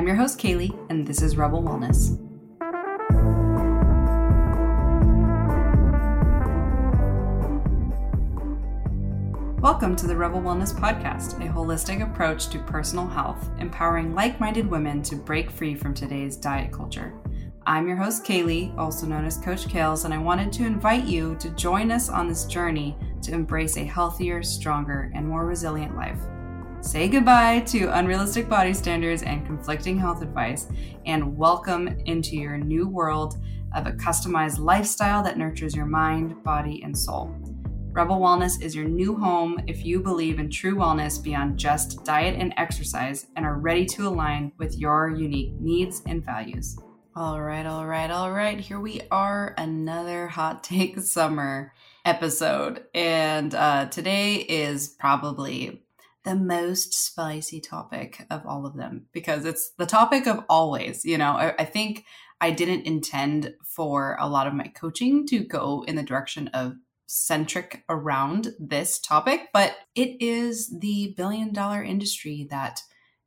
I'm your host, Kaylee, and this is Rebel Wellness. Welcome to the Rebel Wellness Podcast, a holistic approach to personal health, empowering like minded women to break free from today's diet culture. I'm your host, Kaylee, also known as Coach Kales, and I wanted to invite you to join us on this journey to embrace a healthier, stronger, and more resilient life. Say goodbye to unrealistic body standards and conflicting health advice, and welcome into your new world of a customized lifestyle that nurtures your mind, body, and soul. Rebel Wellness is your new home if you believe in true wellness beyond just diet and exercise and are ready to align with your unique needs and values. All right, all right, all right. Here we are, another Hot Take Summer episode. And uh, today is probably the most spicy topic of all of them because it's the topic of always. You know, I, I think I didn't intend for a lot of my coaching to go in the direction of centric around this topic, but it is the billion dollar industry that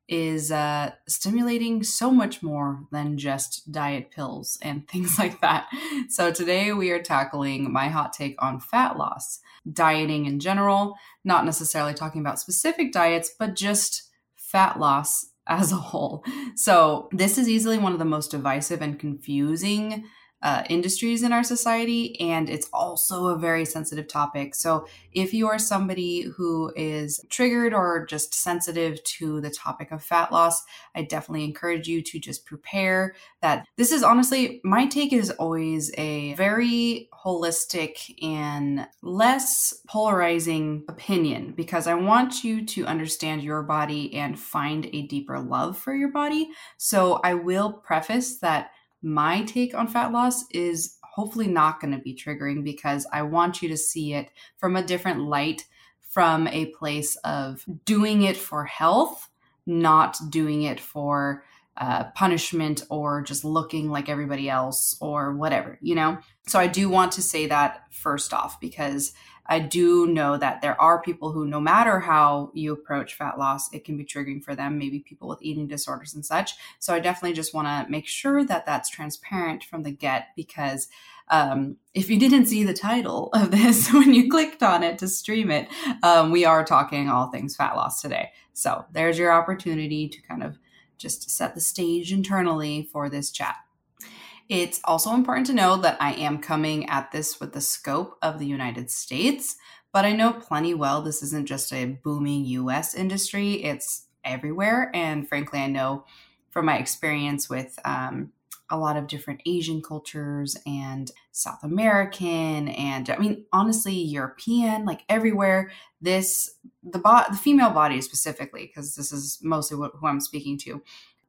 is uh, stimulating so much more than just diet pills and things like that. So, today we are tackling my hot take on fat loss, dieting in general, not necessarily talking about specific diets, but just fat loss as a whole. So, this is easily one of the most divisive and confusing uh, industries in our society, and it's also a very sensitive topic. So, if you are somebody who is triggered or just sensitive to the topic of fat loss, I definitely encourage you to just prepare that this is honestly my take is always a very holistic and less polarizing opinion because I want you to understand your body and find a deeper love for your body. So, I will preface that my take on fat loss is hopefully not going to be triggering because I want you to see it from a different light, from a place of doing it for health, not doing it for uh, punishment or just looking like everybody else or whatever, you know? So I do want to say that first off because I do know that there are people who, no matter how you approach fat loss, it can be triggering for them, maybe people with eating disorders and such. So I definitely just want to make sure that that's transparent from the get because um, if you didn't see the title of this when you clicked on it to stream it, um, we are talking all things fat loss today. So there's your opportunity to kind of just set the stage internally for this chat. It's also important to know that I am coming at this with the scope of the United States, but I know plenty well this isn't just a booming US industry, it's everywhere. And frankly, I know from my experience with um, a lot of different Asian cultures and South American and I mean honestly European like everywhere this the bo- the female body specifically because this is mostly what, who I'm speaking to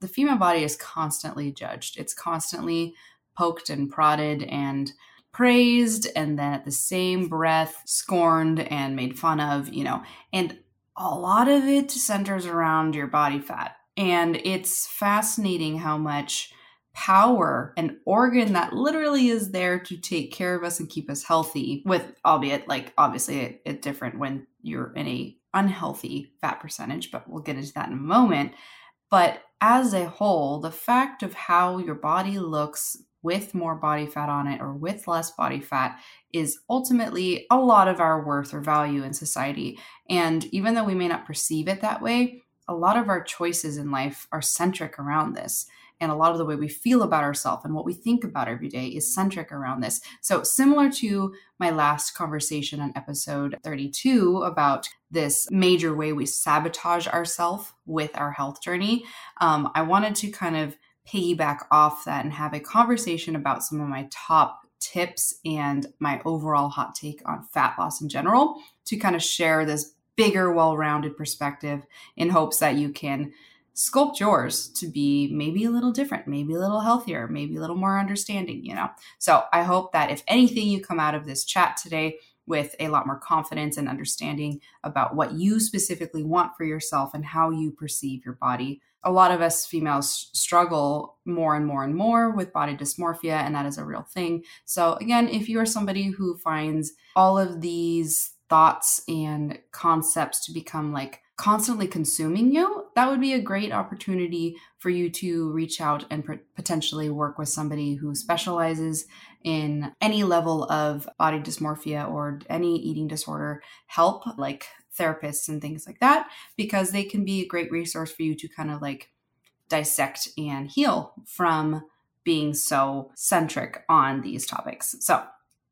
the female body is constantly judged. It's constantly poked and prodded and praised, and then at the same breath, scorned and made fun of, you know. And a lot of it centers around your body fat. And it's fascinating how much power an organ that literally is there to take care of us and keep us healthy with albeit like obviously it, it different when you're in a unhealthy fat percentage but we'll get into that in a moment but as a whole, the fact of how your body looks with more body fat on it or with less body fat is ultimately a lot of our worth or value in society. And even though we may not perceive it that way, a lot of our choices in life are centric around this and a lot of the way we feel about ourselves and what we think about every day is centric around this. So, similar to my last conversation on episode 32 about this major way we sabotage ourselves with our health journey, um, I wanted to kind of piggyback off that and have a conversation about some of my top tips and my overall hot take on fat loss in general to kind of share this bigger, well rounded perspective in hopes that you can sculpt yours to be maybe a little different, maybe a little healthier, maybe a little more understanding, you know. So I hope that if anything, you come out of this chat today with a lot more confidence and understanding about what you specifically want for yourself and how you perceive your body. A lot of us females struggle more and more and more with body dysmorphia, and that is a real thing. So, again, if you are somebody who finds all of these thoughts and concepts to become like constantly consuming you, that would be a great opportunity for you to reach out and potentially work with somebody who specializes in any level of body dysmorphia or any eating disorder help, like therapists and things like that, because they can be a great resource for you to kind of like dissect and heal from being so centric on these topics. So,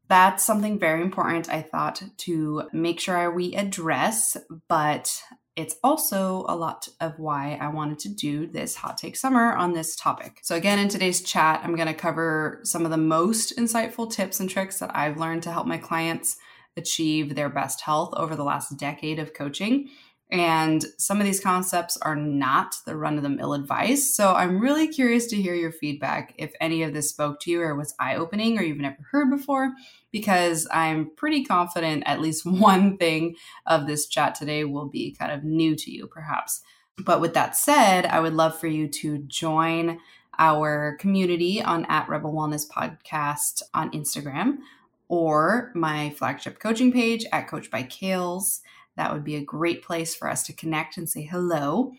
that's something very important I thought to make sure we address, but it's also a lot of why I wanted to do this hot take summer on this topic. So, again, in today's chat, I'm going to cover some of the most insightful tips and tricks that I've learned to help my clients achieve their best health over the last decade of coaching. And some of these concepts are not the run of the mill advice. So I'm really curious to hear your feedback if any of this spoke to you or was eye opening or you've never heard before, because I'm pretty confident at least one thing of this chat today will be kind of new to you, perhaps. But with that said, I would love for you to join our community on at Rebel Wellness Podcast on Instagram or my flagship coaching page at Coach by Kales that would be a great place for us to connect and say hello.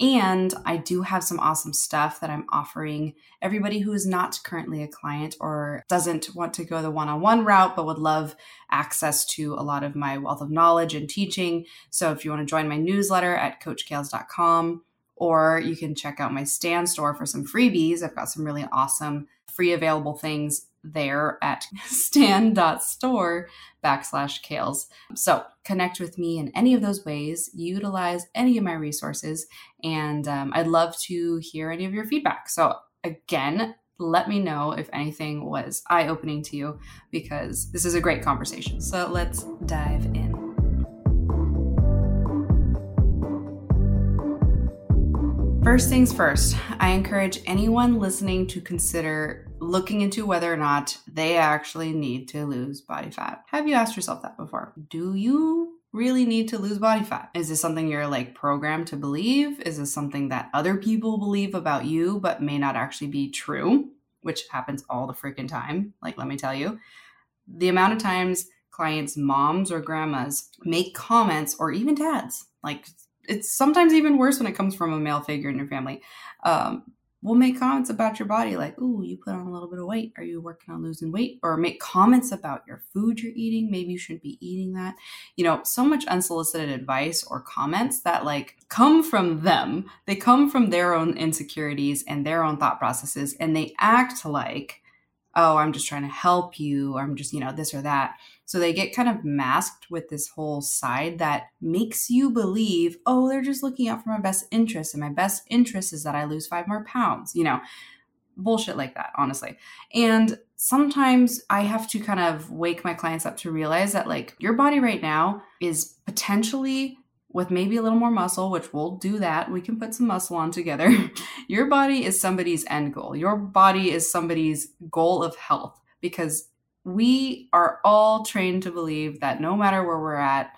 And I do have some awesome stuff that I'm offering everybody who is not currently a client or doesn't want to go the one on one route, but would love access to a lot of my wealth of knowledge and teaching. So if you want to join my newsletter at coachkales.com, or you can check out my Stan Store for some freebies. I've got some really awesome free available things there at stan.store backslash kales. So connect with me in any of those ways, utilize any of my resources, and um, I'd love to hear any of your feedback. So again, let me know if anything was eye opening to you because this is a great conversation. So let's dive in. First things first, I encourage anyone listening to consider looking into whether or not they actually need to lose body fat. Have you asked yourself that before? Do you really need to lose body fat? Is this something you're like programmed to believe? Is this something that other people believe about you but may not actually be true? Which happens all the freaking time. Like, let me tell you, the amount of times clients' moms or grandmas make comments, or even dads, like it's sometimes even worse when it comes from a male figure in your family. Um, will make comments about your body like, "Ooh, you put on a little bit of weight. Are you working on losing weight?" Or make comments about your food you're eating. Maybe you shouldn't be eating that. You know, so much unsolicited advice or comments that like come from them. They come from their own insecurities and their own thought processes and they act like, "Oh, I'm just trying to help you," or "I'm just, you know, this or that." So they get kind of masked with this whole side that makes you believe, oh, they're just looking out for my best interest. And my best interest is that I lose five more pounds, you know, bullshit like that, honestly. And sometimes I have to kind of wake my clients up to realize that, like, your body right now is potentially with maybe a little more muscle, which we'll do that. We can put some muscle on together. your body is somebody's end goal. Your body is somebody's goal of health because we are all trained to believe that no matter where we're at,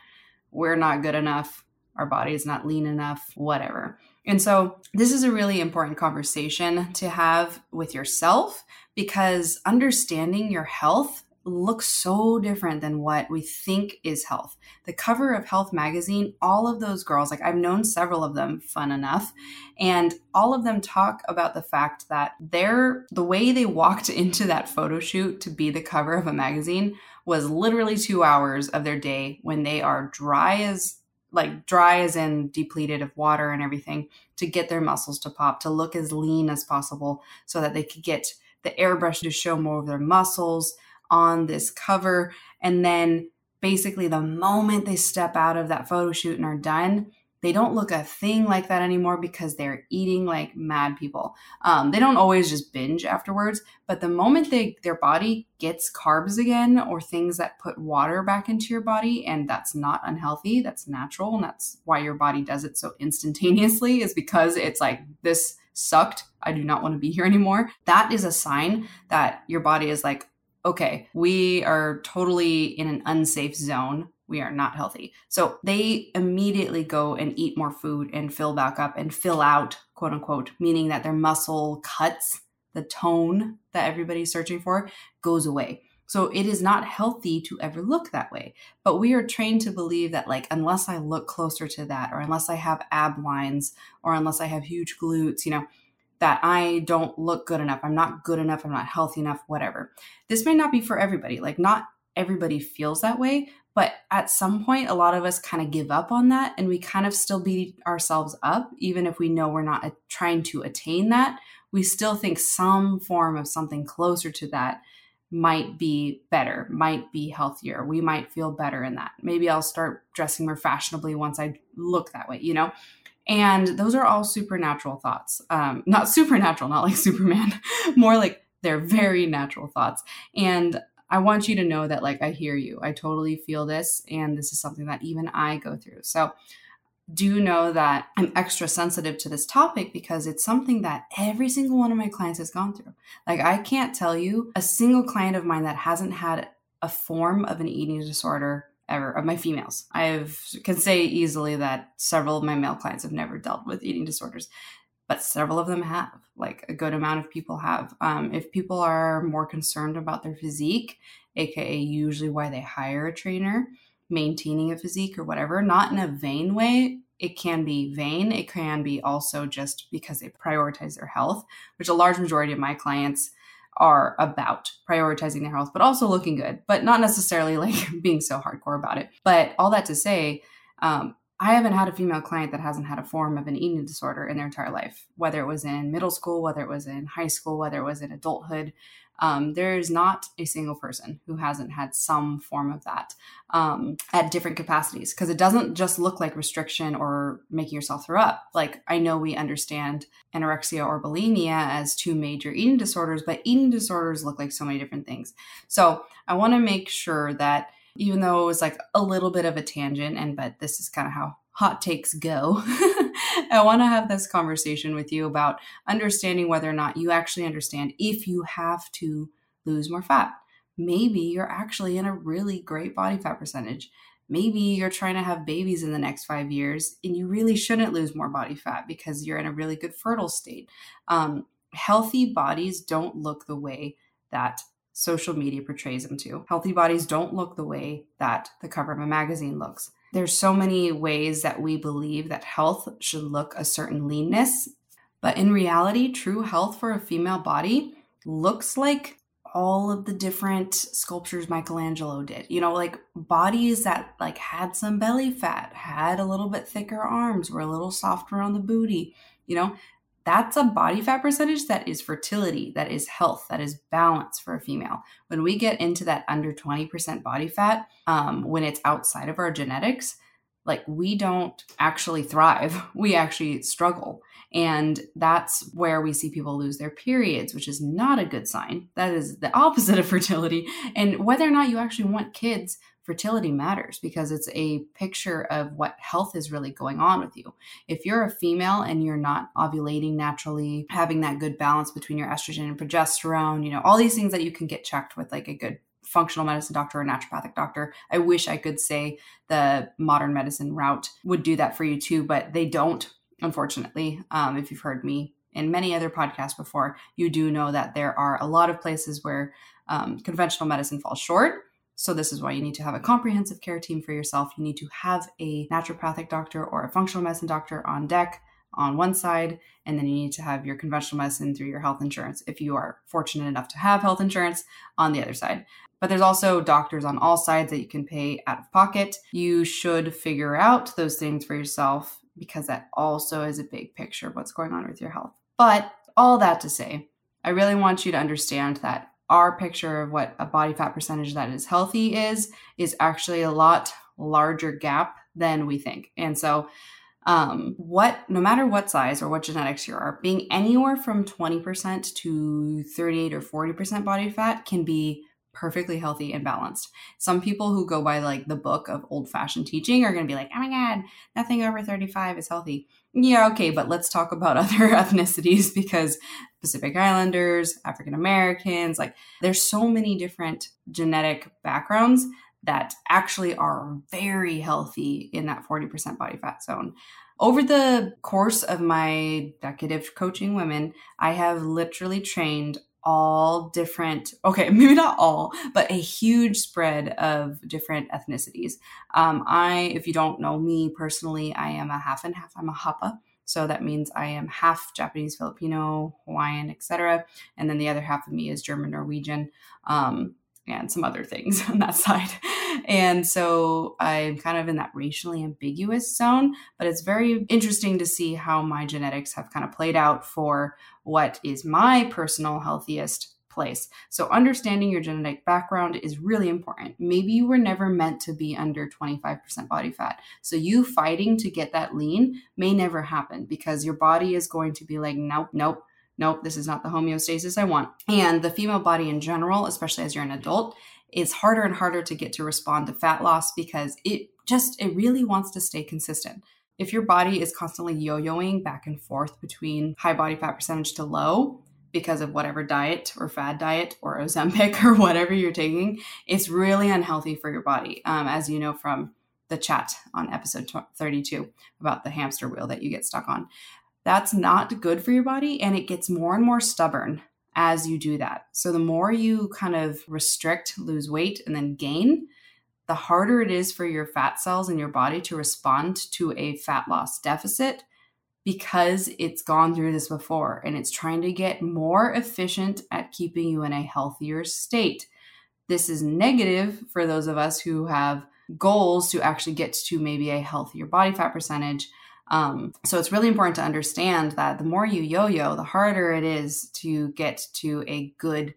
we're not good enough, our body is not lean enough, whatever. And so, this is a really important conversation to have with yourself because understanding your health looks so different than what we think is health. The cover of Health magazine, all of those girls, like I've known several of them, fun enough, and all of them talk about the fact that they're the way they walked into that photo shoot to be the cover of a magazine was literally two hours of their day when they are dry as like dry as in depleted of water and everything to get their muscles to pop, to look as lean as possible so that they could get the airbrush to show more of their muscles on this cover. And then basically, the moment they step out of that photo shoot and are done, they don't look a thing like that anymore because they're eating like mad people. Um, they don't always just binge afterwards, but the moment they their body gets carbs again or things that put water back into your body, and that's not unhealthy, that's natural, and that's why your body does it so instantaneously, is because it's like this sucked. I do not want to be here anymore. That is a sign that your body is like, okay, we are totally in an unsafe zone. We are not healthy. So they immediately go and eat more food and fill back up and fill out, quote unquote, meaning that their muscle cuts, the tone that everybody's searching for, goes away. So it is not healthy to ever look that way. But we are trained to believe that, like, unless I look closer to that, or unless I have ab lines, or unless I have huge glutes, you know, that I don't look good enough. I'm not good enough. I'm not healthy enough, whatever. This may not be for everybody. Like, not everybody feels that way, but at some point, a lot of us kind of give up on that and we kind of still beat ourselves up, even if we know we're not trying to attain that. We still think some form of something closer to that might be better, might be healthier. We might feel better in that. Maybe I'll start dressing more fashionably once I look that way, you know? And those are all supernatural thoughts. Um, not supernatural, not like Superman, more like they're very natural thoughts. And I want you to know that, like, I hear you. I totally feel this. And this is something that even I go through. So, do know that I'm extra sensitive to this topic because it's something that every single one of my clients has gone through. Like, I can't tell you a single client of mine that hasn't had a form of an eating disorder ever of my females. I can say easily that several of my male clients have never dealt with eating disorders, but several of them have. Like a good amount of people have. Um, if people are more concerned about their physique, aka usually why they hire a trainer, maintaining a physique or whatever, not in a vain way. It can be vain. It can be also just because they prioritize their health, which a large majority of my clients are about prioritizing their health, but also looking good, but not necessarily like being so hardcore about it. But all that to say, um, I haven't had a female client that hasn't had a form of an eating disorder in their entire life, whether it was in middle school, whether it was in high school, whether it was in adulthood. Um, there is not a single person who hasn't had some form of that um, at different capacities because it doesn't just look like restriction or making yourself throw up. Like, I know we understand anorexia or bulimia as two major eating disorders, but eating disorders look like so many different things. So, I want to make sure that even though it was like a little bit of a tangent, and but this is kind of how hot takes go. I want to have this conversation with you about understanding whether or not you actually understand if you have to lose more fat. Maybe you're actually in a really great body fat percentage. Maybe you're trying to have babies in the next five years and you really shouldn't lose more body fat because you're in a really good fertile state. Um, healthy bodies don't look the way that social media portrays them to. Healthy bodies don't look the way that the cover of a magazine looks. There's so many ways that we believe that health should look a certain leanness, but in reality, true health for a female body looks like all of the different sculptures Michelangelo did. You know, like bodies that like had some belly fat, had a little bit thicker arms, were a little softer on the booty. You know, that's a body fat percentage that is fertility, that is health, that is balance for a female. When we get into that under 20% body fat, um, when it's outside of our genetics, like we don't actually thrive, we actually struggle. And that's where we see people lose their periods, which is not a good sign. That is the opposite of fertility. And whether or not you actually want kids fertility matters because it's a picture of what health is really going on with you. If you're a female and you're not ovulating naturally, having that good balance between your estrogen and progesterone, you know, all these things that you can get checked with like a good functional medicine doctor or naturopathic doctor. I wish I could say the modern medicine route would do that for you too, but they don't, unfortunately. Um, if you've heard me in many other podcasts before, you do know that there are a lot of places where um, conventional medicine falls short. So, this is why you need to have a comprehensive care team for yourself. You need to have a naturopathic doctor or a functional medicine doctor on deck on one side, and then you need to have your conventional medicine through your health insurance if you are fortunate enough to have health insurance on the other side. But there's also doctors on all sides that you can pay out of pocket. You should figure out those things for yourself because that also is a big picture of what's going on with your health. But all that to say, I really want you to understand that our picture of what a body fat percentage that is healthy is is actually a lot larger gap than we think. And so um, what no matter what size or what genetics you are, being anywhere from 20% to 38 or 40% body fat can be perfectly healthy and balanced. Some people who go by like the book of old fashioned teaching are going to be like, oh my God, nothing over 35 is healthy. Yeah, okay, but let's talk about other ethnicities because Pacific Islanders, African Americans, like there's so many different genetic backgrounds that actually are very healthy in that 40% body fat zone. Over the course of my decade of coaching women, I have literally trained all different, okay, maybe not all, but a huge spread of different ethnicities. Um, I, if you don't know me personally, I am a half and half. I'm a Hapa. So that means I am half Japanese, Filipino, Hawaiian, etc. And then the other half of me is German, Norwegian. Um, and some other things on that side. And so I'm kind of in that racially ambiguous zone, but it's very interesting to see how my genetics have kind of played out for what is my personal healthiest place. So understanding your genetic background is really important. Maybe you were never meant to be under 25% body fat. So you fighting to get that lean may never happen because your body is going to be like, nope, nope nope, this is not the homeostasis I want. And the female body in general, especially as you're an adult, is harder and harder to get to respond to fat loss because it just, it really wants to stay consistent. If your body is constantly yo yoing back and forth between high body fat percentage to low, because of whatever diet or fad diet or Ozempic or whatever you're taking, it's really unhealthy for your body. Um, as you know from the chat on episode 32 about the hamster wheel that you get stuck on. That's not good for your body and it gets more and more stubborn as you do that. So the more you kind of restrict, lose weight, and then gain, the harder it is for your fat cells in your body to respond to a fat loss deficit because it's gone through this before and it's trying to get more efficient at keeping you in a healthier state. This is negative for those of us who have goals to actually get to maybe a healthier body fat percentage um, so it's really important to understand that the more you yo yo, the harder it is to get to a good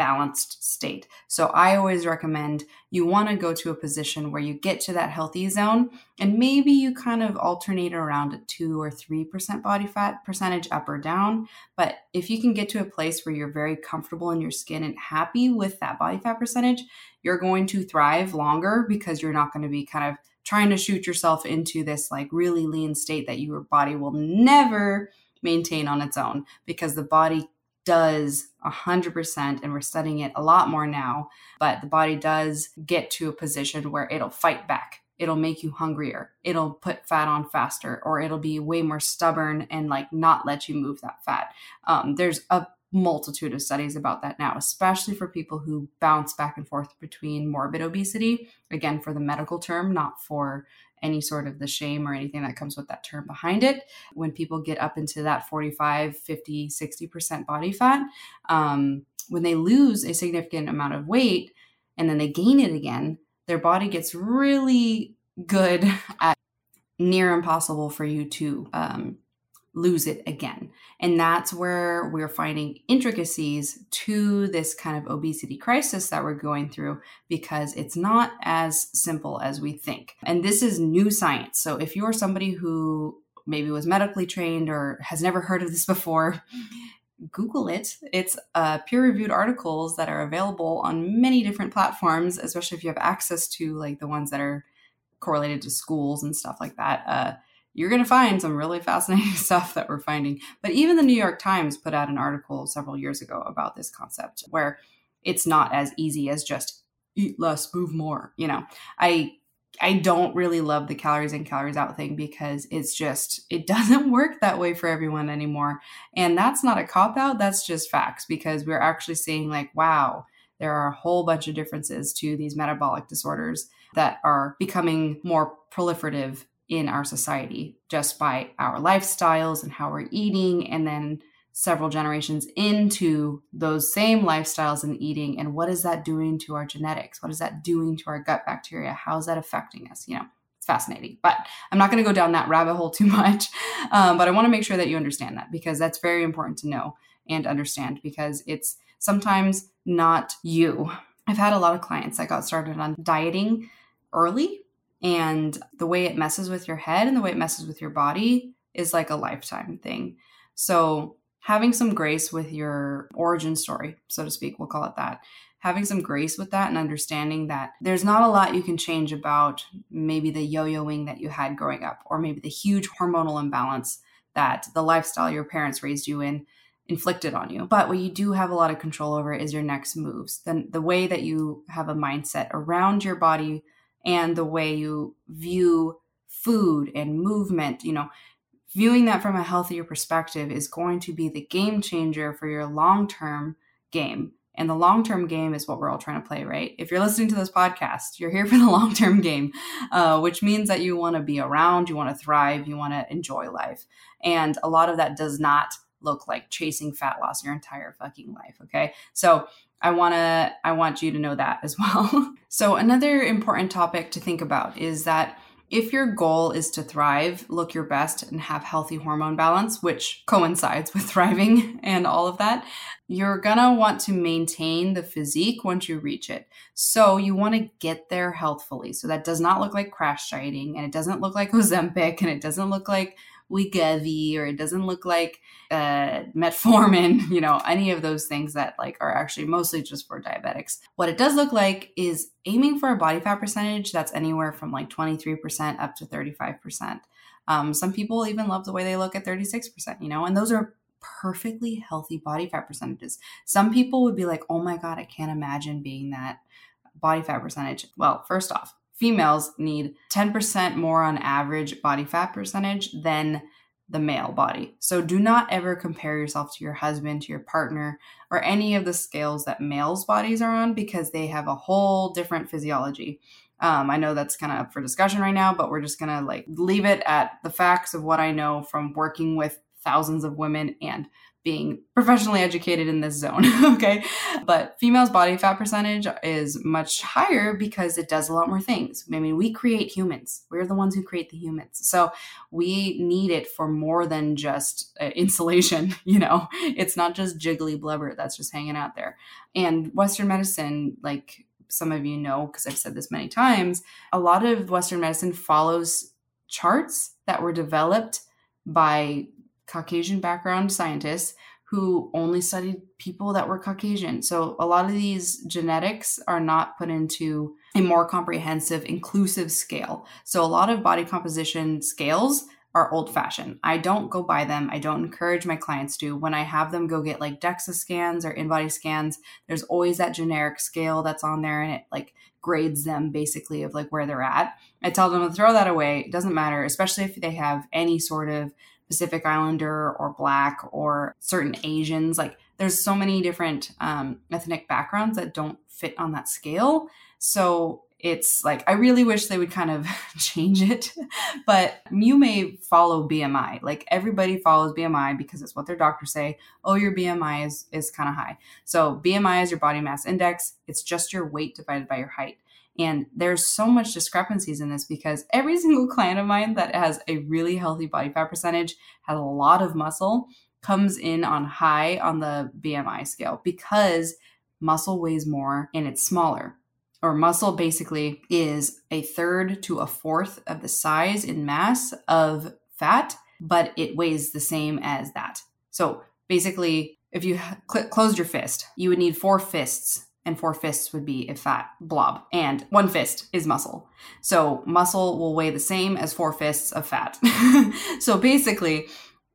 balanced state. So I always recommend you want to go to a position where you get to that healthy zone and maybe you kind of alternate around a 2 or 3% body fat percentage up or down, but if you can get to a place where you're very comfortable in your skin and happy with that body fat percentage, you're going to thrive longer because you're not going to be kind of trying to shoot yourself into this like really lean state that your body will never maintain on its own because the body does 100% and we're studying it a lot more now but the body does get to a position where it'll fight back it'll make you hungrier it'll put fat on faster or it'll be way more stubborn and like not let you move that fat um, there's a multitude of studies about that now, especially for people who bounce back and forth between morbid obesity. Again, for the medical term, not for any sort of the shame or anything that comes with that term behind it. When people get up into that 45, 50, 60% body fat, um, when they lose a significant amount of weight and then they gain it again, their body gets really good at near impossible for you to um, lose it again. And that's where we're finding intricacies to this kind of obesity crisis that we're going through because it's not as simple as we think. And this is new science. So if you're somebody who maybe was medically trained or has never heard of this before, Google it. It's uh, peer reviewed articles that are available on many different platforms, especially if you have access to like the ones that are correlated to schools and stuff like that. Uh, you're going to find some really fascinating stuff that we're finding. But even the New York Times put out an article several years ago about this concept where it's not as easy as just eat less, move more. You know, I I don't really love the calories in calories out thing because it's just it doesn't work that way for everyone anymore. And that's not a cop out, that's just facts because we're actually seeing like wow, there are a whole bunch of differences to these metabolic disorders that are becoming more proliferative in our society just by our lifestyles and how we're eating and then several generations into those same lifestyles and eating. And what is that doing to our genetics? What is that doing to our gut bacteria? How is that affecting us? You know it's fascinating but i'm not going to go down that rabbit hole too much. Um, but i want to make sure that you understand that because that's very important to know and understand because it's sometimes not you. I've had a lot of clients that got started on dieting early and the way it messes with your head and the way it messes with your body is like a lifetime thing. So, having some grace with your origin story, so to speak, we'll call it that. Having some grace with that and understanding that there's not a lot you can change about maybe the yo yoing that you had growing up, or maybe the huge hormonal imbalance that the lifestyle your parents raised you in inflicted on you. But what you do have a lot of control over is your next moves. Then the way that you have a mindset around your body and the way you view food and movement, you know, viewing that from a healthier perspective is going to be the game changer for your long term game. And the long term game is what we're all trying to play, right? If you're listening to this podcast, you're here for the long term game, uh, which means that you want to be around, you want to thrive, you want to enjoy life. And a lot of that does not look like chasing fat loss your entire fucking life. Okay. So I want to, I want you to know that as well. so another important topic to think about is that if your goal is to thrive, look your best, and have healthy hormone balance, which coincides with thriving and all of that, you're gonna want to maintain the physique once you reach it. So you want to get there healthfully. So that does not look like crash dieting, and it doesn't look like Ozempic, and it doesn't look like Wegovy or it doesn't look like uh, metformin, you know, any of those things that like are actually mostly just for diabetics. What it does look like is aiming for a body fat percentage that's anywhere from like 23% up to 35%. Um, some people even love the way they look at 36%, you know, and those are perfectly healthy body fat percentages. Some people would be like, oh my God, I can't imagine being that body fat percentage. Well, first off, females need 10% more on average body fat percentage than the male body. So do not ever compare yourself to your husband, to your partner, or any of the scales that males' bodies are on because they have a whole different physiology. Um, I know that's kind of up for discussion right now, but we're just gonna like leave it at the facts of what I know from working with thousands of women and being professionally educated in this zone. okay. But females' body fat percentage is much higher because it does a lot more things. I mean, we create humans, we're the ones who create the humans. So we need it for more than just uh, insulation. You know, it's not just jiggly blubber that's just hanging out there. And Western medicine, like some of you know, because I've said this many times, a lot of Western medicine follows charts that were developed by Caucasian background scientists who only studied people that were Caucasian. So a lot of these genetics are not put into a more comprehensive, inclusive scale. So a lot of body composition scales are old fashioned. I don't go by them. I don't encourage my clients to. When I have them go get like DEXA scans or InBody scans, there's always that generic scale that's on there and it like grades them basically of like where they're at. I tell them to throw that away. It doesn't matter, especially if they have any sort of Pacific Islander or Black or certain Asians. Like there's so many different um, ethnic backgrounds that don't fit on that scale. So it's like I really wish they would kind of change it, but you may follow BMI. Like everybody follows BMI because it's what their doctors say. Oh, your BMI is is kind of high. So BMI is your body mass index. It's just your weight divided by your height. And there's so much discrepancies in this because every single client of mine that has a really healthy body fat percentage, has a lot of muscle, comes in on high on the BMI scale because muscle weighs more and it's smaller. Or muscle basically is a third to a fourth of the size in mass of fat, but it weighs the same as that. So basically, if you cl- closed your fist, you would need four fists and four fists would be a fat blob, and one fist is muscle. So muscle will weigh the same as four fists of fat. so basically,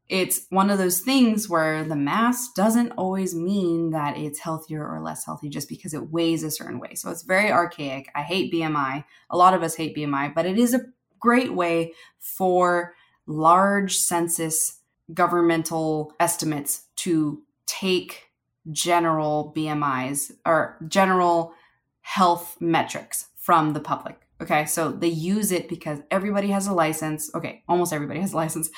it's one of those things where the mass doesn't always mean that it's healthier or less healthy just because it weighs a certain way. So it's very archaic. I hate BMI. A lot of us hate BMI, but it is a great way for large census governmental estimates to take general BMIs or general health metrics from the public. Okay, so they use it because everybody has a license. Okay, almost everybody has a license,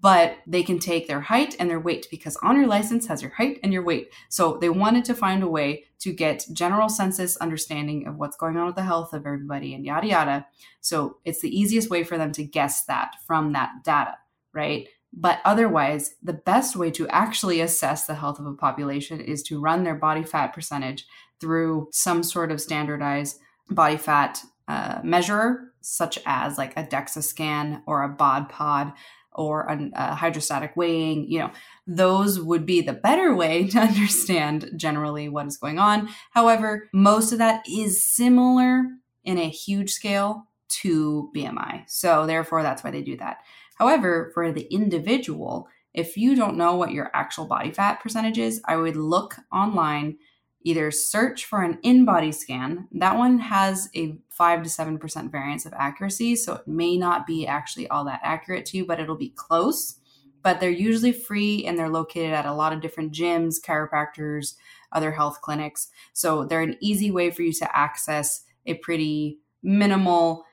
but they can take their height and their weight because on your license has your height and your weight. So they wanted to find a way to get general census understanding of what's going on with the health of everybody and yada yada. So it's the easiest way for them to guess that from that data, right? But otherwise, the best way to actually assess the health of a population is to run their body fat percentage through some sort of standardized body fat uh, measure, such as like a DEXA scan or a BOD pod or a, a hydrostatic weighing. You know, those would be the better way to understand generally what is going on. However, most of that is similar in a huge scale to BMI. So, therefore, that's why they do that. However, for the individual, if you don't know what your actual body fat percentage is, I would look online, either search for an InBody scan. That one has a 5 to 7% variance of accuracy, so it may not be actually all that accurate to you, but it'll be close. but they're usually free and they're located at a lot of different gyms, chiropractors, other health clinics. So they're an easy way for you to access a pretty minimal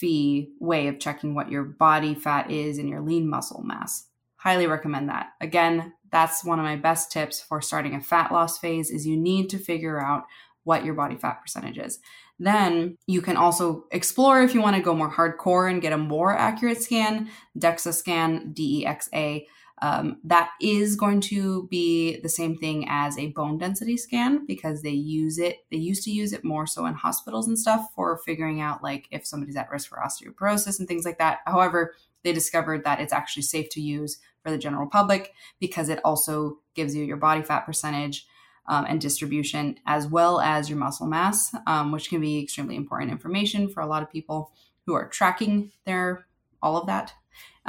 fee way of checking what your body fat is and your lean muscle mass. Highly recommend that. Again, that's one of my best tips for starting a fat loss phase is you need to figure out what your body fat percentage is. Then you can also explore if you want to go more hardcore and get a more accurate scan, DEXA scan, DEXA. Um, that is going to be the same thing as a bone density scan because they use it, they used to use it more so in hospitals and stuff for figuring out like if somebody's at risk for osteoporosis and things like that. However, they discovered that it's actually safe to use for the general public because it also gives you your body fat percentage um, and distribution, as well as your muscle mass, um, which can be extremely important information for a lot of people who are tracking their all of that.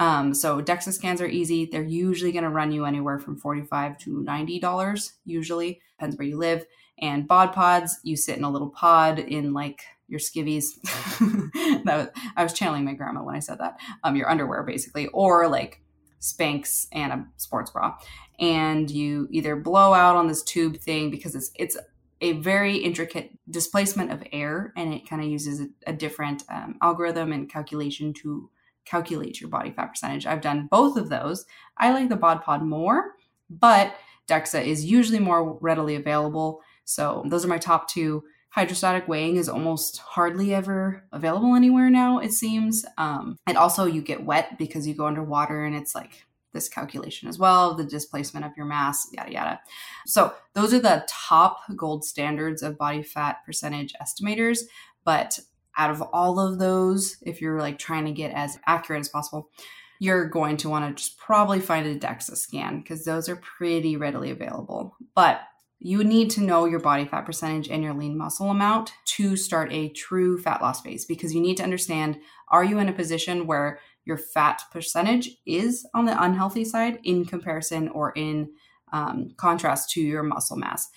Um, so DEXA scans are easy. They're usually going to run you anywhere from forty-five to ninety dollars. Usually depends where you live. And bod pods, you sit in a little pod in like your skivvies. that was, I was channeling my grandma when I said that. Um, your underwear basically, or like Spanx and a sports bra, and you either blow out on this tube thing because it's it's a very intricate displacement of air, and it kind of uses a, a different um, algorithm and calculation to calculate your body fat percentage. I've done both of those. I like the Bod Pod more, but DEXA is usually more readily available. So those are my top two hydrostatic weighing is almost hardly ever available anywhere now it seems um, and also you get wet because you go underwater and it's like this calculation as well the displacement of your mass yada yada so those are the top gold standards of body fat percentage estimators but out of all of those if you're like trying to get as accurate as possible you're going to want to just probably find a DEXA scan because those are pretty readily available. But you need to know your body fat percentage and your lean muscle amount to start a true fat loss phase because you need to understand are you in a position where your fat percentage is on the unhealthy side in comparison or in um, contrast to your muscle mass.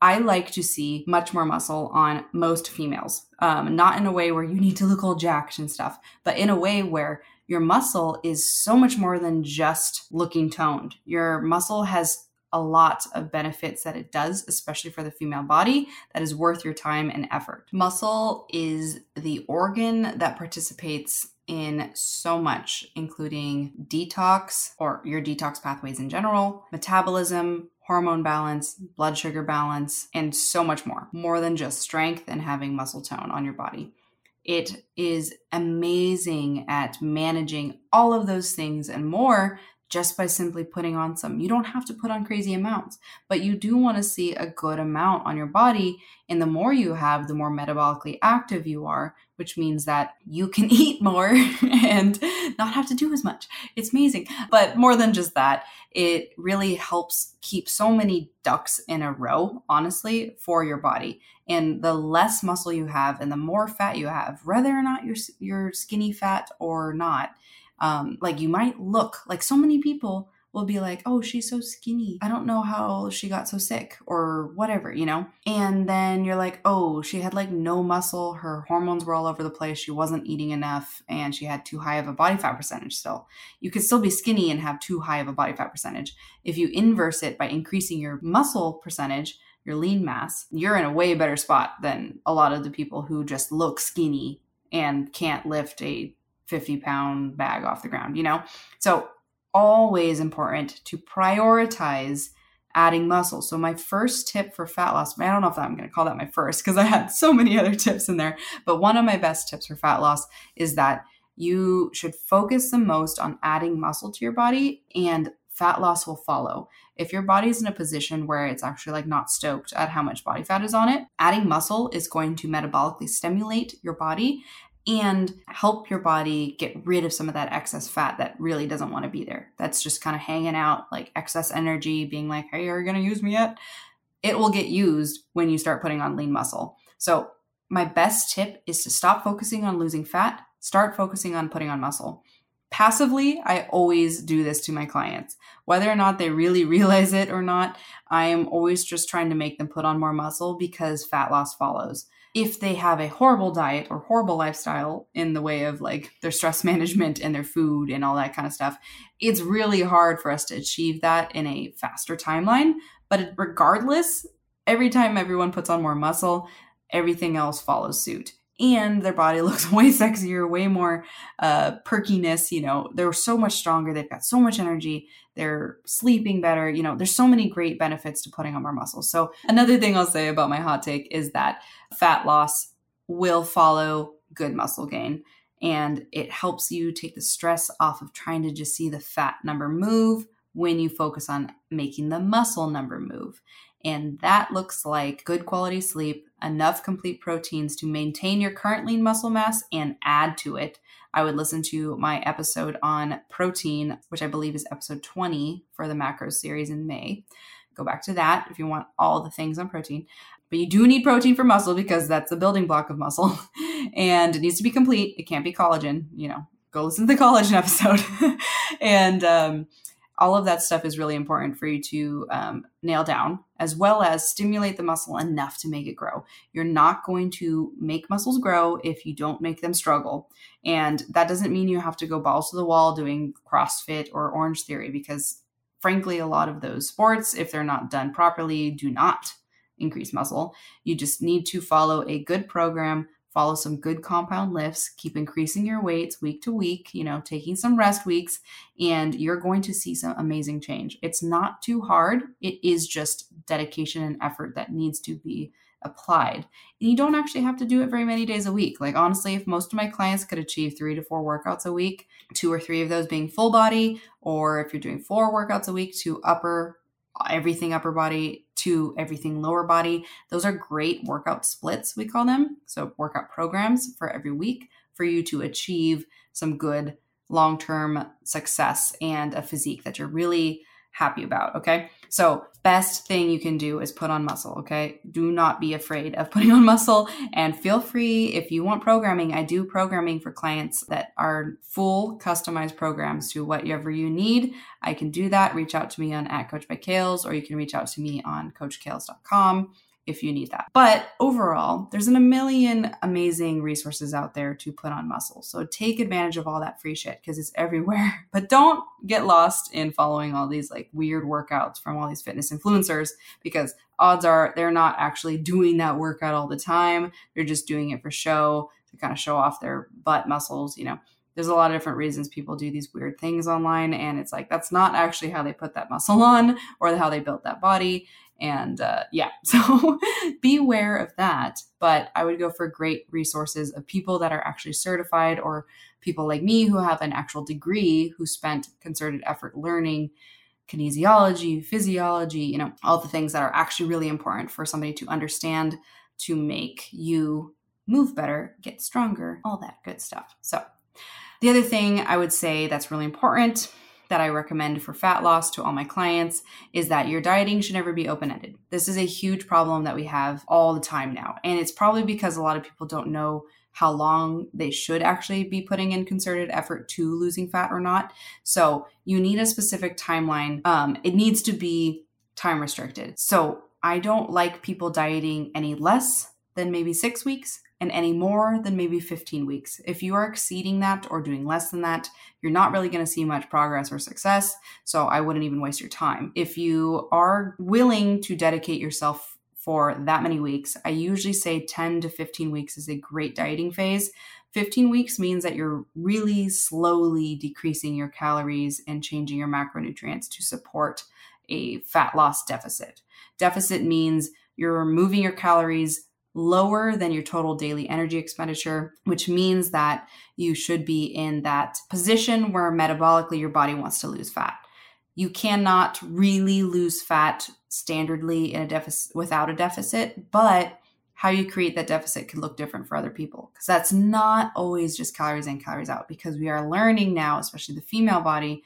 I like to see much more muscle on most females, um, not in a way where you need to look all jacked and stuff, but in a way where your muscle is so much more than just looking toned. Your muscle has a lot of benefits that it does, especially for the female body, that is worth your time and effort. Muscle is the organ that participates in so much, including detox or your detox pathways in general, metabolism, hormone balance, blood sugar balance, and so much more. More than just strength and having muscle tone on your body. It is amazing at managing all of those things and more just by simply putting on some. You don't have to put on crazy amounts, but you do want to see a good amount on your body. And the more you have, the more metabolically active you are, which means that you can eat more and not have to do as much. It's amazing. But more than just that, it really helps keep so many ducks in a row, honestly, for your body. And the less muscle you have and the more fat you have, whether or not you're, you're skinny fat or not, um, like you might look like so many people will be like, oh, she's so skinny. I don't know how she got so sick or whatever, you know? And then you're like, oh, she had like no muscle. Her hormones were all over the place. She wasn't eating enough and she had too high of a body fat percentage still. You could still be skinny and have too high of a body fat percentage. If you inverse it by increasing your muscle percentage, your lean mass, you're in a way better spot than a lot of the people who just look skinny and can't lift a 50 pound bag off the ground, you know? So, always important to prioritize adding muscle. So, my first tip for fat loss, I don't know if I'm going to call that my first because I had so many other tips in there, but one of my best tips for fat loss is that you should focus the most on adding muscle to your body and fat loss will follow. If your body's in a position where it's actually like not stoked at how much body fat is on it, adding muscle is going to metabolically stimulate your body and help your body get rid of some of that excess fat that really doesn't want to be there. That's just kind of hanging out, like excess energy, being like, hey, are you going to use me yet? It will get used when you start putting on lean muscle. So, my best tip is to stop focusing on losing fat, start focusing on putting on muscle. Passively, I always do this to my clients. Whether or not they really realize it or not, I am always just trying to make them put on more muscle because fat loss follows if they have a horrible diet or horrible lifestyle in the way of like their stress management and their food and all that kind of stuff, it's really hard for us to achieve that in a faster timeline. But regardless, every time everyone puts on more muscle, everything else follows suit and their body looks way sexier, way more uh, perkiness. You know, they're so much stronger. They've got so much energy. They're sleeping better. You know, there's so many great benefits to putting on more muscle. So, another thing I'll say about my hot take is that fat loss will follow good muscle gain. And it helps you take the stress off of trying to just see the fat number move when you focus on making the muscle number move. And that looks like good quality sleep, enough complete proteins to maintain your current lean muscle mass and add to it. I would listen to my episode on protein, which I believe is episode 20 for the macros series in May. Go back to that if you want all the things on protein. But you do need protein for muscle because that's the building block of muscle. and it needs to be complete. It can't be collagen, you know. Go listen to the collagen episode. and um, all of that stuff is really important for you to um, nail down, as well as stimulate the muscle enough to make it grow. You're not going to make muscles grow if you don't make them struggle. And that doesn't mean you have to go balls to the wall doing CrossFit or Orange Theory, because frankly, a lot of those sports, if they're not done properly, do not increase muscle. You just need to follow a good program follow some good compound lifts, keep increasing your weights week to week, you know, taking some rest weeks, and you're going to see some amazing change. It's not too hard, it is just dedication and effort that needs to be applied. And you don't actually have to do it very many days a week. Like, honestly, if most of my clients could achieve three to four workouts a week, two or three of those being full body, or if you're doing four workouts a week to upper everything upper body to everything lower body. Those are great workout splits, we call them. So, workout programs for every week for you to achieve some good long term success and a physique that you're really happy about. Okay. So, best thing you can do is put on muscle. Okay. Do not be afraid of putting on muscle and feel free if you want programming. I do programming for clients that are full customized programs to whatever you need. I can do that. Reach out to me on at Coach by Kales or you can reach out to me on coachkales.com if you need that. But overall, there's a million amazing resources out there to put on muscle. So take advantage of all that free shit because it's everywhere. But don't get lost in following all these like weird workouts from all these fitness influencers because odds are they're not actually doing that workout all the time. They're just doing it for show to kind of show off their butt muscles, you know there's a lot of different reasons people do these weird things online and it's like that's not actually how they put that muscle on or how they built that body and uh, yeah, so beware of that. But I would go for great resources of people that are actually certified or people like me who have an actual degree who spent concerted effort learning kinesiology, physiology, you know, all the things that are actually really important for somebody to understand to make you move better, get stronger, all that good stuff. So, the other thing I would say that's really important that I recommend for fat loss to all my clients is that your dieting should never be open ended. This is a huge problem that we have all the time now. And it's probably because a lot of people don't know how long they should actually be putting in concerted effort to losing fat or not. So you need a specific timeline. Um, it needs to be time restricted. So I don't like people dieting any less than maybe six weeks and any more than maybe 15 weeks. If you are exceeding that or doing less than that, you're not really going to see much progress or success. So I wouldn't even waste your time. If you are willing to dedicate yourself for that many weeks, I usually say 10 to 15 weeks is a great dieting phase. 15 weeks means that you're really slowly decreasing your calories and changing your macronutrients to support a fat loss deficit. Deficit means you're moving your calories lower than your total daily energy expenditure, which means that you should be in that position where metabolically your body wants to lose fat. You cannot really lose fat standardly in a deficit without a deficit, but how you create that deficit can look different for other people because that's not always just calories in, calories out because we are learning now, especially the female body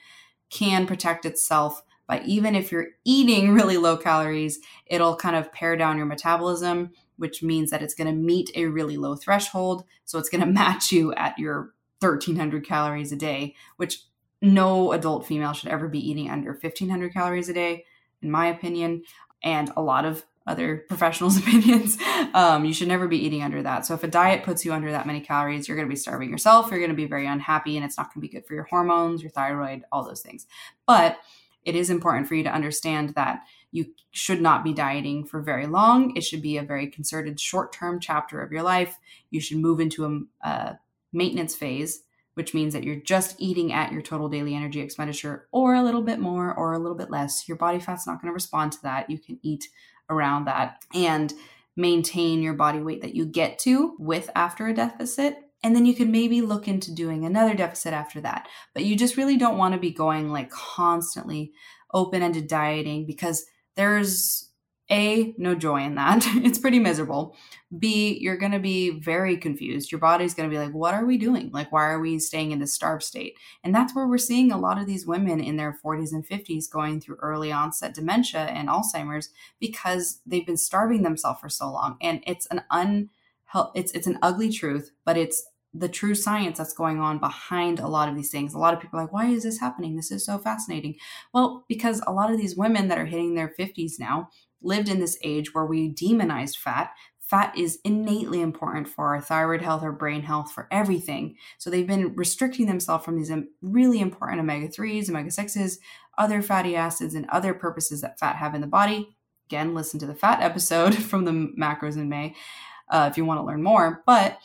can protect itself by even if you're eating really low calories, it'll kind of pare down your metabolism which means that it's going to meet a really low threshold. So it's going to match you at your 1300 calories a day, which no adult female should ever be eating under 1500 calories a day, in my opinion. And a lot of other professionals' opinions, um, you should never be eating under that. So if a diet puts you under that many calories, you're going to be starving yourself. You're going to be very unhappy, and it's not going to be good for your hormones, your thyroid, all those things. But it is important for you to understand that you should not be dieting for very long. It should be a very concerted short term chapter of your life. You should move into a, a maintenance phase which means that you're just eating at your total daily energy expenditure or a little bit more or a little bit less. Your body fat's not going to respond to that. You can eat around that and maintain your body weight that you get to with after a deficit. And then you can maybe look into doing another deficit after that. But you just really don't want to be going like constantly open ended dieting because there's a, no joy in that. it's pretty miserable. B, you're going to be very confused. Your body's going to be like, what are we doing? Like, why are we staying in this starved state? And that's where we're seeing a lot of these women in their 40s and 50s going through early onset dementia and Alzheimer's because they've been starving themselves for so long. And it's an un it's it's an ugly truth, but it's the true science that's going on behind a lot of these things. A lot of people are like, why is this happening? This is so fascinating. Well, because a lot of these women that are hitting their 50s now lived in this age where we demonized fat. Fat is innately important for our thyroid health, our brain health, for everything. So they've been restricting themselves from these really important omega 3s, omega 6s, other fatty acids, and other purposes that fat have in the body. Again, listen to the fat episode from the macros in May uh, if you want to learn more. But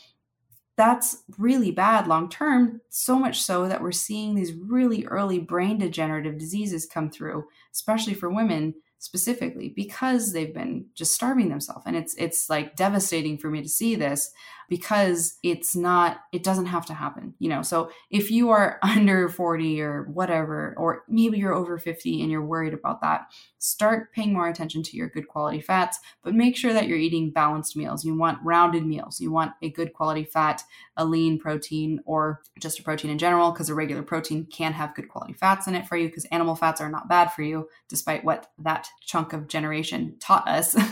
that's really bad long term, so much so that we're seeing these really early brain degenerative diseases come through, especially for women specifically because they've been just starving themselves. And it's it's like devastating for me to see this because it's not it doesn't have to happen you know? So if you are under 40 or whatever or maybe you're over 50 and you're worried about that start paying more attention to your good quality fats but make sure that you're eating balanced meals. You want rounded meals. You want a good quality fat a lean protein or just a protein in general because a regular protein can have good quality fats in it for you because animal fats are not bad for you despite what that chunk of generation taught us.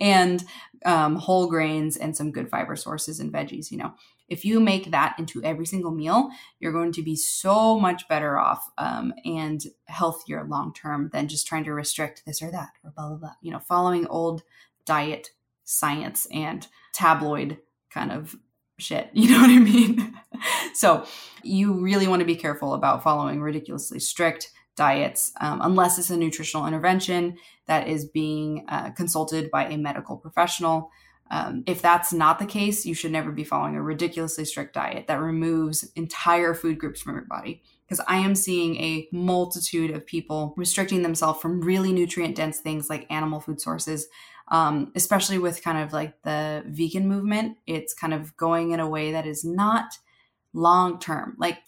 And um, whole grains and some good fiber sources and veggies. You know, if you make that into every single meal, you're going to be so much better off um, and healthier long term than just trying to restrict this or that or blah, blah, blah. You know, following old diet science and tabloid kind of shit. You know what I mean? so you really want to be careful about following ridiculously strict diets um, unless it's a nutritional intervention that is being uh, consulted by a medical professional. Um, if that's not the case, you should never be following a ridiculously strict diet that removes entire food groups from your body. Because I am seeing a multitude of people restricting themselves from really nutrient dense things like animal food sources, um, especially with kind of like the vegan movement. It's kind of going in a way that is not long term. Like,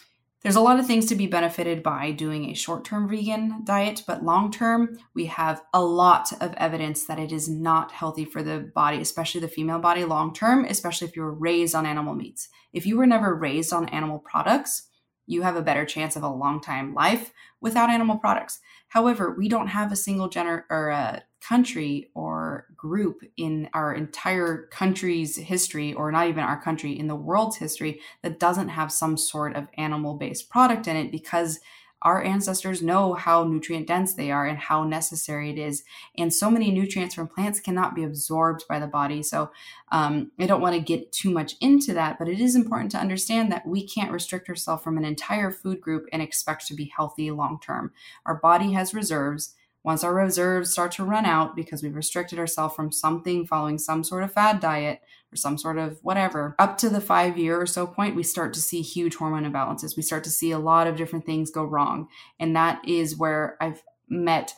there's a lot of things to be benefited by doing a short term vegan diet, but long term, we have a lot of evidence that it is not healthy for the body, especially the female body long term, especially if you were raised on animal meats. If you were never raised on animal products, you have a better chance of a long time life without animal products. However, we don't have a single gener or a country or group in our entire country's history, or not even our country, in the world's history, that doesn't have some sort of animal based product in it because our ancestors know how nutrient dense they are and how necessary it is. And so many nutrients from plants cannot be absorbed by the body. So um, I don't want to get too much into that, but it is important to understand that we can't restrict ourselves from an entire food group and expect to be healthy long term. Our body has reserves once our reserves start to run out because we've restricted ourselves from something following some sort of fad diet or some sort of whatever, up to the five year or so point, we start to see huge hormone imbalances. We start to see a lot of different things go wrong. And that is where I've met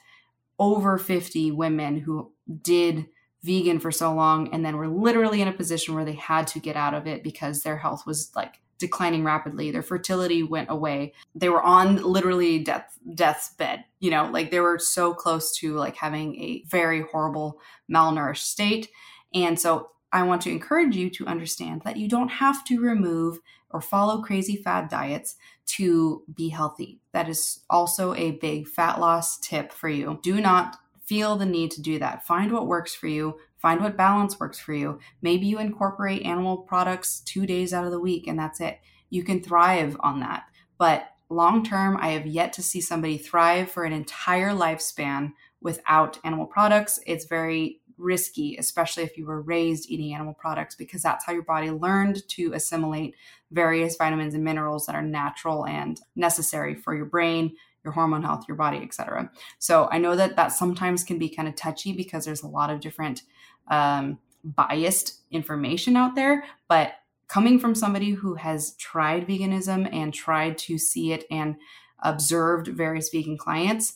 over 50 women who did vegan for so long and then were literally in a position where they had to get out of it because their health was like declining rapidly. Their fertility went away. They were on literally death death's bed. You know, like they were so close to like having a very horrible malnourished state. And so I want to encourage you to understand that you don't have to remove or follow crazy fad diets to be healthy. That is also a big fat loss tip for you. Do not feel the need to do that. Find what works for you. Find what balance works for you. Maybe you incorporate animal products two days out of the week and that's it. You can thrive on that. But long term, I have yet to see somebody thrive for an entire lifespan without animal products. It's very risky, especially if you were raised eating animal products, because that's how your body learned to assimilate various vitamins and minerals that are natural and necessary for your brain, your hormone health, your body, etc. So I know that that sometimes can be kind of touchy because there's a lot of different um, biased information out there, but coming from somebody who has tried veganism and tried to see it and observed various vegan clients,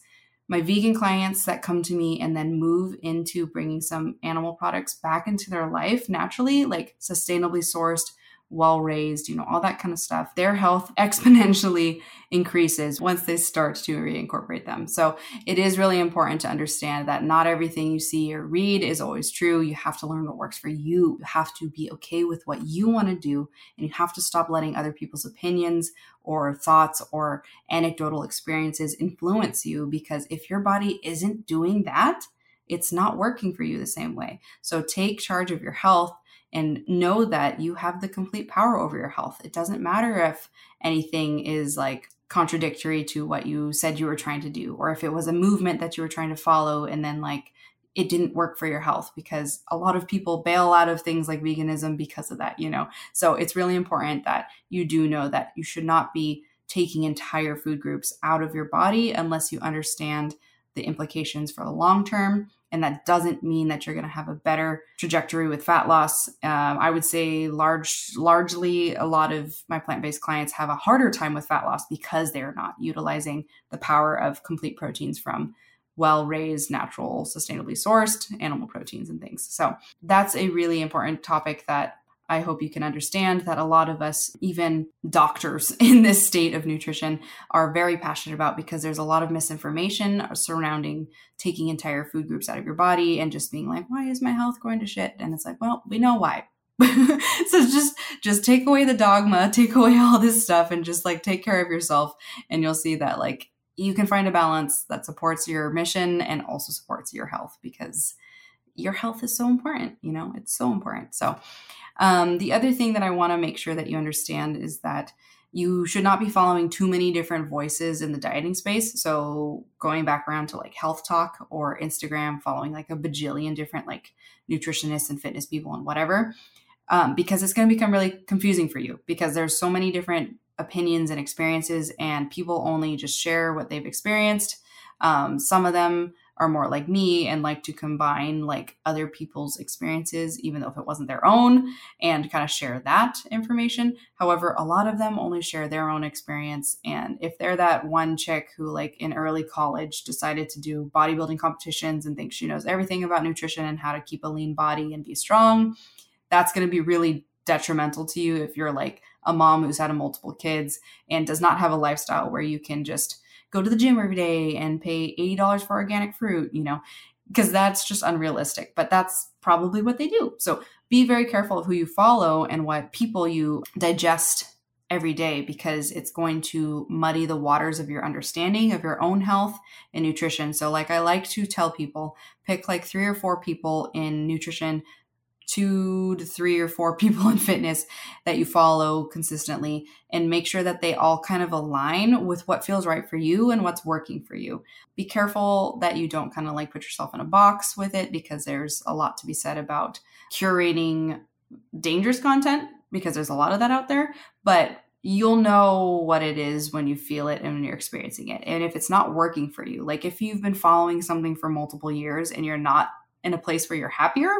my vegan clients that come to me and then move into bringing some animal products back into their life naturally, like sustainably sourced, well raised, you know, all that kind of stuff, their health exponentially increases once they start to reincorporate them. So it is really important to understand that not everything you see or read is always true. You have to learn what works for you. You have to be okay with what you want to do, and you have to stop letting other people's opinions or thoughts or anecdotal experiences influence you because if your body isn't doing that, it's not working for you the same way. So take charge of your health and know that you have the complete power over your health. It doesn't matter if anything is like contradictory to what you said you were trying to do, or if it was a movement that you were trying to follow and then like it didn't work for your health because a lot of people bail out of things like veganism because of that, you know. So it's really important that you do know that you should not be taking entire food groups out of your body unless you understand the implications for the long term and that doesn't mean that you're going to have a better trajectory with fat loss. Um, I would say large, largely, a lot of my plant-based clients have a harder time with fat loss because they're not utilizing the power of complete proteins from well-raised, natural, sustainably sourced animal proteins and things. So that's a really important topic that I hope you can understand that a lot of us, even doctors in this state of nutrition, are very passionate about because there's a lot of misinformation surrounding taking entire food groups out of your body and just being like, why is my health going to shit? And it's like, well, we know why. so just just take away the dogma, take away all this stuff and just like take care of yourself and you'll see that like you can find a balance that supports your mission and also supports your health because your health is so important, you know, it's so important. So um, the other thing that I want to make sure that you understand is that you should not be following too many different voices in the dieting space. So going back around to like health talk or Instagram, following like a bajillion different like nutritionists and fitness people and whatever, um, because it's going to become really confusing for you because there's so many different opinions and experiences, and people only just share what they've experienced. Um, some of them are more like me and like to combine like other people's experiences, even though if it wasn't their own, and kind of share that information. However, a lot of them only share their own experience. And if they're that one chick who, like in early college, decided to do bodybuilding competitions and thinks she knows everything about nutrition and how to keep a lean body and be strong, that's going to be really detrimental to you if you're like a mom who's had multiple kids and does not have a lifestyle where you can just go to the gym every day and pay $80 for organic fruit, you know, because that's just unrealistic. But that's probably what they do. So be very careful of who you follow and what people you digest every day because it's going to muddy the waters of your understanding of your own health and nutrition. So, like I like to tell people, pick like three or four people in nutrition two to three or four people in fitness that you follow consistently and make sure that they all kind of align with what feels right for you and what's working for you. Be careful that you don't kind of like put yourself in a box with it because there's a lot to be said about curating dangerous content because there's a lot of that out there, but you'll know what it is when you feel it and when you're experiencing it. And if it's not working for you, like if you've been following something for multiple years and you're not in a place where you're happier,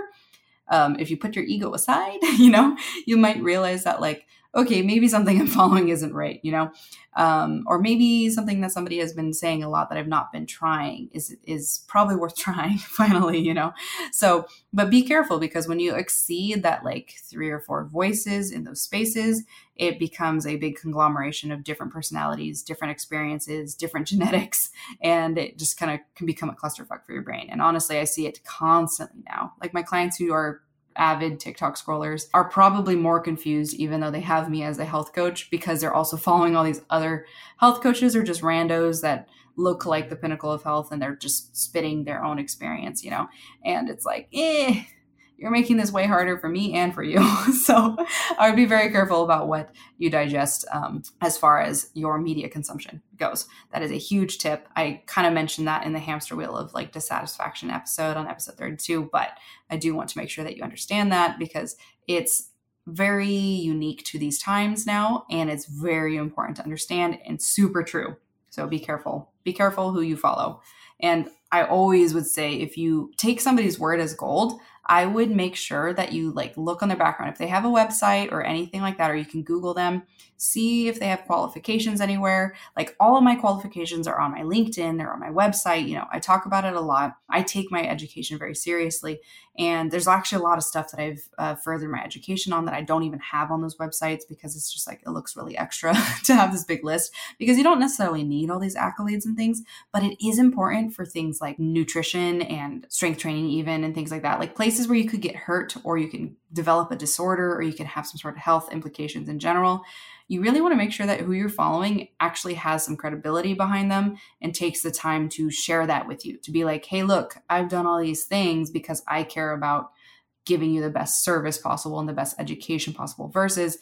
um, if you put your ego aside, you know, you might realize that like, okay, maybe something I'm following isn't right, you know, um, or maybe something that somebody has been saying a lot that I've not been trying is is probably worth trying finally, you know. So, but be careful because when you exceed that like three or four voices in those spaces, it becomes a big conglomeration of different personalities, different experiences, different genetics, and it just kind of can become a clusterfuck for your brain. And honestly, I see it constantly now. Like my clients who are avid TikTok scrollers are probably more confused, even though they have me as a health coach, because they're also following all these other health coaches or just randos that look like the pinnacle of health and they're just spitting their own experience, you know? And it's like, eh, you're making this way harder for me and for you. so I would be very careful about what you digest um, as far as your media consumption goes. That is a huge tip. I kind of mentioned that in the hamster wheel of like dissatisfaction episode on episode 32, but I do want to make sure that you understand that because it's very unique to these times now and it's very important to understand and super true. So be careful. Be careful who you follow. And I always would say if you take somebody's word as gold, I would make sure that you like look on their background. If they have a website or anything like that, or you can Google them, see if they have qualifications anywhere. Like all of my qualifications are on my LinkedIn, they're on my website. You know, I talk about it a lot. I take my education very seriously. And there's actually a lot of stuff that I've uh, furthered my education on that I don't even have on those websites because it's just like it looks really extra to have this big list because you don't necessarily need all these accolades and things, but it is important for things like nutrition and strength training, even and things like that. Like places where you could get hurt or you can develop a disorder or you can have some sort of health implications in general you really want to make sure that who you're following actually has some credibility behind them and takes the time to share that with you to be like, hey, look, I've done all these things because I care about giving you the best service possible and the best education possible versus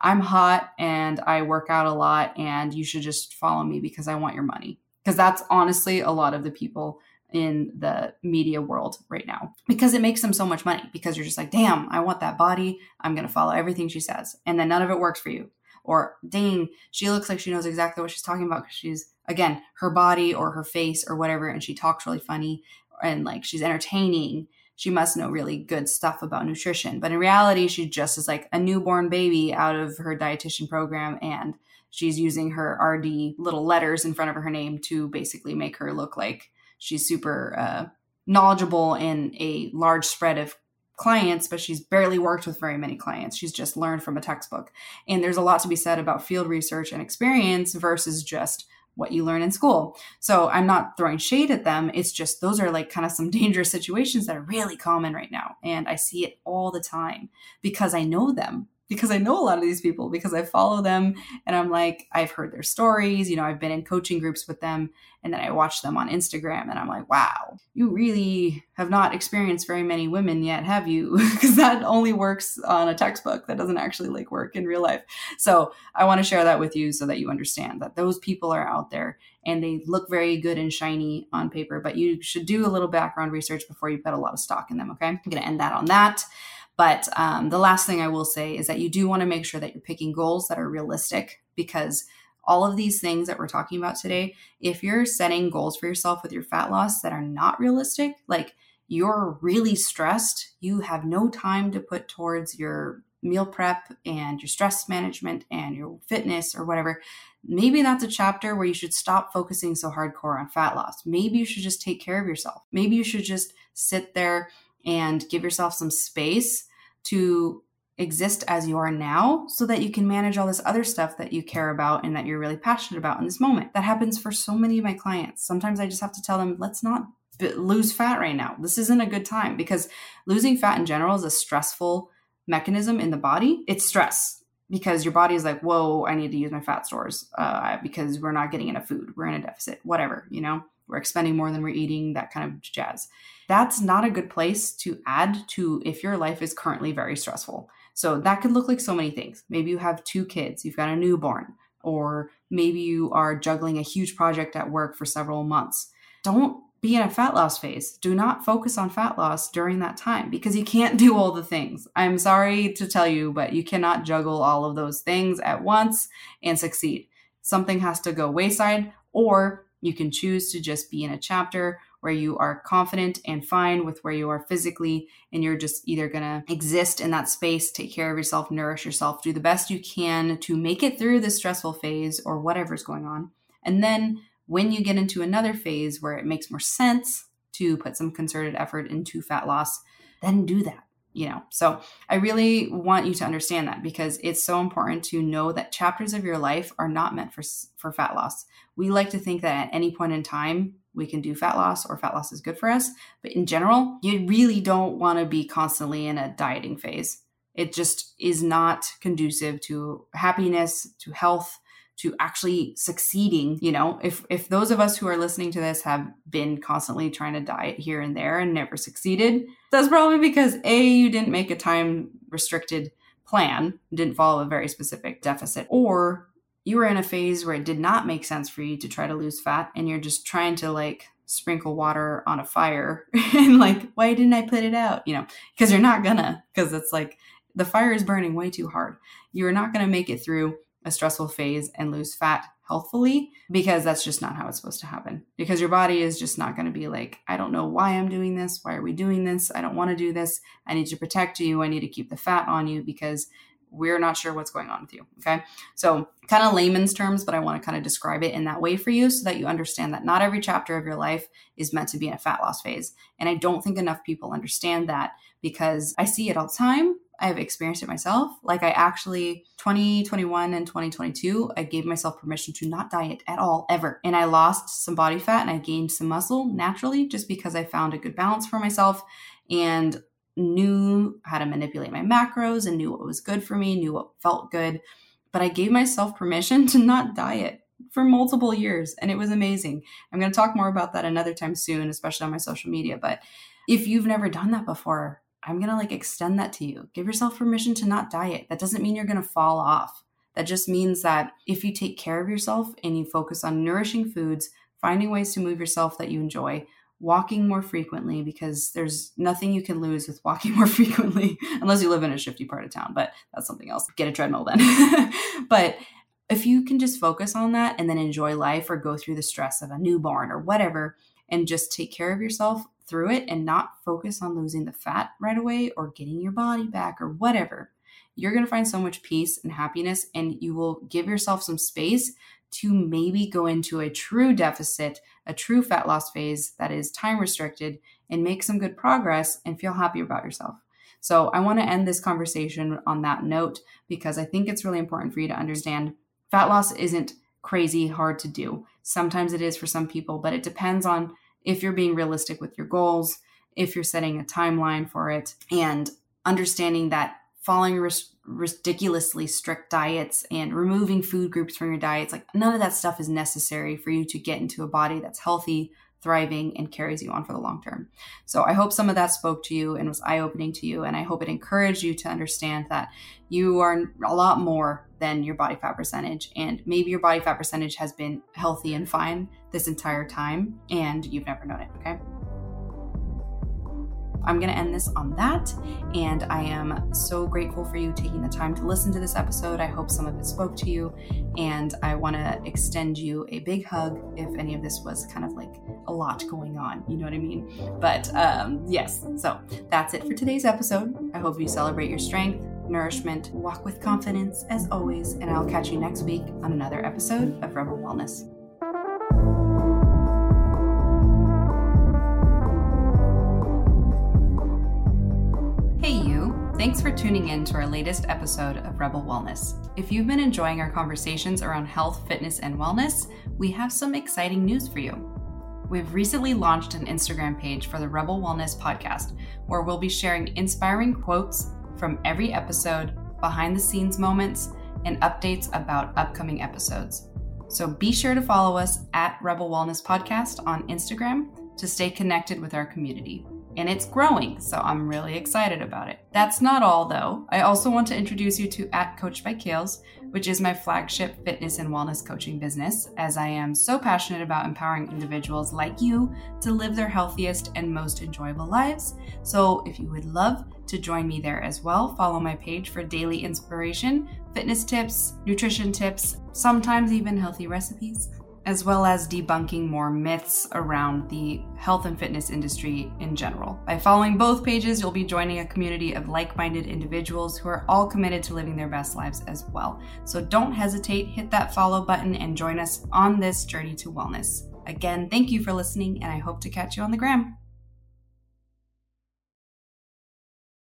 I'm hot and I work out a lot and you should just follow me because I want your money. Because that's honestly a lot of the people in the media world right now because it makes them so much money because you're just like, damn, I want that body. I'm going to follow everything she says. And then none of it works for you or dang, she looks like she knows exactly what she's talking about because she's again her body or her face or whatever, and she talks really funny and like she's entertaining. She must know really good stuff about nutrition, but in reality, she just is like a newborn baby out of her dietitian program and she's using her RD little letters in front of her name to basically make her look like she's super uh, knowledgeable in a large spread of clients, but she's barely worked with very many clients. She's just learned from a textbook. And there's a lot to be said about field research and experience versus just what you learn in school. So I'm not throwing shade at them. It's just those are like kind of some dangerous situations that are really common right now. And I see it all the time because I know them because I know a lot of these people because I follow them and I'm like, I've heard their stories. You know, I've been in coaching groups with them and then I watch them on Instagram and I'm like, wow, you really have not experienced very many women yet, have you? Because that only works on a textbook. That doesn't actually like work in real life. So I want to share that with you so that you understand that those people are out there and they look very good and shiny on paper, but you should do a little background research before you put a lot of stock in them. Okay. I'm going to end that on that. But um, the last thing I will say is that you do want to make sure that you're picking goals that are realistic because all of these things that we're talking about today, if you're setting goals for yourself with your fat loss that are not realistic, like you're really stressed, you have no time to put towards your meal prep and your stress management and your fitness or whatever, maybe that's a chapter where you should stop focusing so hardcore on fat loss. Maybe you should just take care of yourself. Maybe you should just sit there and give yourself some space to exist as you are now so that you can manage all this other stuff that you care about and that you're really passionate about in this moment. That happens for so many of my clients. Sometimes I just have to tell them, let's not lose fat right now. This isn't a good time because losing fat in general is a stressful mechanism in the body. It's stress because your body is like, whoa, I need to use my fat stores uh, because we're not getting enough food. We're in a deficit, whatever, you know? We're expending more than we're eating, that kind of jazz. That's not a good place to add to if your life is currently very stressful. So that could look like so many things. Maybe you have two kids, you've got a newborn, or maybe you are juggling a huge project at work for several months. Don't be in a fat loss phase. Do not focus on fat loss during that time because you can't do all the things. I'm sorry to tell you, but you cannot juggle all of those things at once and succeed. Something has to go wayside, or you can choose to just be in a chapter where you are confident and fine with where you are physically, and you're just either gonna exist in that space, take care of yourself, nourish yourself, do the best you can to make it through this stressful phase or whatever's going on. And then when you get into another phase where it makes more sense to put some concerted effort into fat loss, then do that you know? So i really want you to understand that because it's so important to know that chapters of your life are not meant for for fat loss. We like to think that at any point in time we can do fat loss or fat loss is good for us but in general you really don't want to be constantly in a dieting phase. It just is not conducive to happiness to health to actually succeeding you know? If if those of us who are listening to this have been constantly trying to diet here and there and never succeeded that's probably because a you didn't make a time restricted plan didn't follow a very specific deficit or you were in a phase where it did not make sense for you to try to lose fat and you're just trying to like sprinkle water on a fire and like why didn't i put it out? You know? Because you're not gonna because it's like the fire is burning way too hard. You're not gonna make it through a stressful phase and lose fat healthfully because that's just not how it's supposed to happen because your body is just not going to be like i don't know why i'm doing this why are we doing this i don't want to do this i need to protect you i need to keep the fat on you because we're not sure what's going on with you. Okay. So, kind of layman's terms, but I want to kind of describe it in that way for you so that you understand that not every chapter of your life is meant to be in a fat loss phase. And I don't think enough people understand that because I see it all the time. I've experienced it myself. Like, I actually, 2021 and 2022, I gave myself permission to not diet at all, ever. And I lost some body fat and I gained some muscle naturally just because I found a good balance for myself. And knew how to manipulate my macros and knew what was good for me, knew what felt good. But I gave myself permission to not diet for multiple years and it was amazing. I'm going to talk more about that another time soon, especially on my social media. But if you've never done that before, I'm going to like extend that to you. Give yourself permission to not diet. That doesn't mean you're going to fall off. That just means that if you take care of yourself and you focus on nourishing foods, finding ways to move yourself that you enjoy, walking more frequently because there's nothing you can lose with walking more frequently unless you live in a shifty part of town but that's something else get a treadmill then but if you can just focus on that and then enjoy life or go through the stress of a newborn or whatever and just take care of yourself through it and not focus on losing the fat right away or getting your body back or whatever you're going to find so much peace and happiness and you will give yourself some space to maybe go into a true deficit, a true fat loss phase that is time restricted, and make some good progress and feel happy about yourself. So, I want to end this conversation on that note because I think it's really important for you to understand fat loss isn't crazy hard to do. Sometimes it is for some people, but it depends on if you're being realistic with your goals, if you're setting a timeline for it, and understanding that following ridiculously strict diets and removing food groups from your diets like none of that stuff is necessary for you to get into a body that's healthy thriving and carries you on for the long term. So i hope some of that spoke to you and was eye-opening to you and i hope it encouraged you to understand that you are a lot more than your body fat percentage and maybe your body fat percentage has been healthy and fine this entire time and you've never known it okay I'm going to end this on that. And I am so grateful for you taking the time to listen to this episode. I hope some of it spoke to you. And I want to extend you a big hug if any of this was kind of like a lot going on. You know what I mean? But um, yes, so that's it for today's episode. I hope you celebrate your strength, nourishment, walk with confidence as always. And I'll catch you next week on another episode of Rebel Wellness. Thanks for tuning in to our latest episode of Rebel Wellness. If you've been enjoying our conversations around health, fitness, and wellness, we have some exciting news for you. We've recently launched an Instagram page for the Rebel Wellness podcast where we'll be sharing inspiring quotes from every episode, behind the scenes moments, and updates about upcoming episodes. So be sure to follow us at Rebel Wellness Podcast on Instagram to stay connected with our community and it's growing, so I'm really excited about it. That's not all though. I also want to introduce you to at Coach by Kales, which is my flagship fitness and wellness coaching business, as I am so passionate about empowering individuals like you to live their healthiest and most enjoyable lives. So if you would love to join me there as well, follow my page for daily inspiration, fitness tips, nutrition tips, sometimes even healthy recipes as well as debunking more myths around the health and fitness industry in general. By following both pages, you'll be joining a community of like minded individuals who are all committed to living their best lives as well. So don't hesitate, hit that follow button, and join us on this journey to wellness. Again, thank you for listening, and I hope to catch you on the gram.